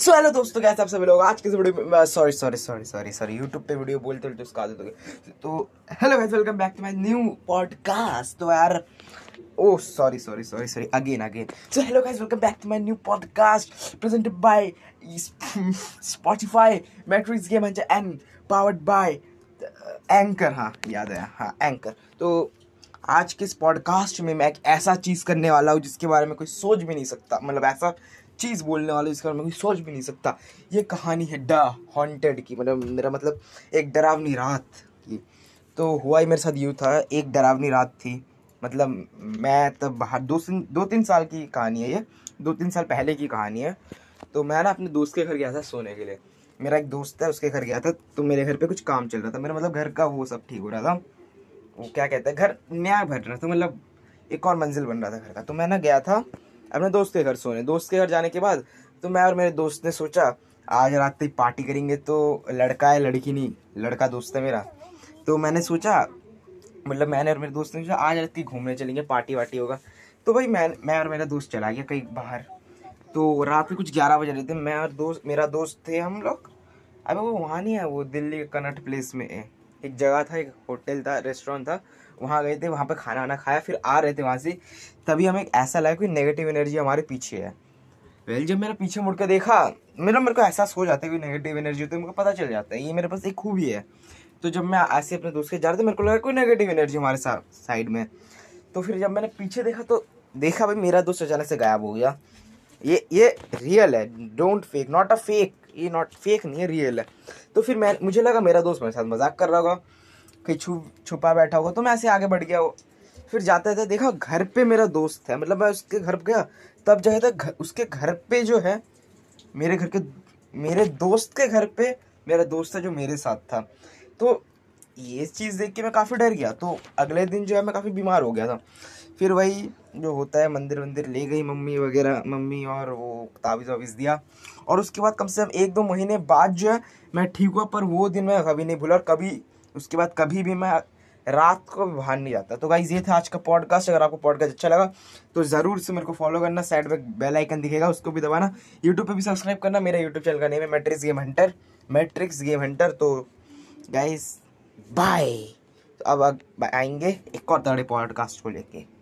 So hello दोस्तों, कैसे आप सभी लोग? आज के वीडियो में sorry sorry sorry sorry sorry YouTube पे वीडियो बोलते बोलते उसका आदत हो गई तो hello guys welcome back to my new podcast तो यार ओ sorry sorry sorry sorry again again so hello guys welcome back to my new podcast presented by Spotify Matrix Game and powered by Anchor हाँ याद है। हाँ anchor तो आज के इस पॉडकास्ट में मैं एक ऐसा चीज़ करने वाला हूँ जिसके बारे में कोई सोच भी नहीं सकता। मतलब ऐसा चीज़ बोलने वाला जिसके मैं सोच भी नहीं सकता। ये कहानी है डा हॉन्टेड की मतलब मेरा मतलब एक डरावनी रात की। तो हुआ ही मेरे साथ यूँ था, एक डरावनी रात थी। मतलब मैं तब बाहर, दो दो तीन साल की कहानी है ये, दो तीन साल पहले की कहानी है। तो मैं ना अपने दोस्त के घर गया था सोने के लिए। मेरा एक दोस्त है, उसके घर गया था तो मेरे घर पे कुछ काम चल रहा था। मेरा मतलब घर का वो सब ठीक हो रहा था। वो क्या कहते हैं, घर नया भर रहा था मतलब एक और मंजिल बन रहा था घर का। तो मैं ना गया था अपने दोस्त के घर सोने। दोस्त के घर जाने के बाद तो मैं और मेरे दोस्त ने सोचा, आज रात तक पार्टी करेंगे तो लड़का है, लड़की नहीं, लड़का दोस्त है मेरा। तो मैंने सोचा मतलब मैंने और मेरे दोस्त ने सोचा, आज रात घूमने चलेंगे, पार्टी वार्टी होगा। तो भाई मैं मैं और मेरा दोस्त चला गया कहीं बाहर। तो रात में कुछ ग्यारह बजे रहे थे। मैं और दोस्त, मेरा दोस्त थे हम लोग। अबे वो वहाँ नहीं है, वो दिल्ली कनट प्लेस में है। एक जगह था, एक होटल था, रेस्टोरेंट था, वहाँ गए थे, वहाँ पर खाना वाना खाया, फिर आ रहे थे वहाँ से, तभी हमें ऐसा लगा कि नेगेटिव एनर्जी हमारे पीछे है। वेल जब मेरा पीछे मुड़ कर देखा, मेरा मेरे को एहसास हो जाता है कि नेगेटिव एनर्जी होती है, मुझे पता चल जाता है, ये मेरे पास एक खूबी है। तो जब मैं ऐसे अपने दोस्त के जा रहे थे, मेरे को लगा कोई नेगेटिव एनर्जी हमारे साथ साइड में। तो फिर जब मैंने पीछे देखा तो देखा भाई मेरा दोस्त अचानक से गायब हो गया। ये ये रियल है don't fake not a fake ये नॉट फेक नहीं है रियल है। तो फिर मैं, मुझे लगा मेरा दोस्त मेरे साथ मज़ाक कर रहा होगा कहीं छुप छुपा बैठा होगा तो मैं ऐसे आगे बढ़ गया। वो फिर जाते थे, देखा घर पे मेरा दोस्त है मतलब मैं उसके घर गया, तब जो है था उसके घर पे जो है, मेरे घर के, मेरे दोस्त के घर पे मेरा दोस्त है जो मेरे साथ था। तो ये चीज़ देख के मैं काफ़ी डर गया तो अगले दिन जो है मैं काफ़ी बीमार हो गया था। फिर वही जो होता है मंदिर वंदिर ले गई मम्मी वगैरह, मम्मी और वो तावीज़ वावीज़ दिया। और उसके बाद कम से कम एक दो महीने बाद जो है, मैं ठीक हुआ, पर वो दिन मैं कभी नहीं भूला और कभी, उसके बाद कभी भी मैं रात को बाहर नहीं जाता। तो गाइज़ ये था आज का पॉडकास्ट अगर आपको पॉडकास्ट अच्छा लगा तो ज़रूर से मेरे को फॉलो करना साइड में बेल आइकन दिखेगा, उसको भी दबाना। यूट्यूब पे भी सब्सक्राइब करना, मेरा यूट्यूब चैनल का नेम है Matrix Game Hunter Matrix Game Hunter तो गाइज़ बाय तो अब आएँगे एक और तड़े पॉडकास्ट को लेके।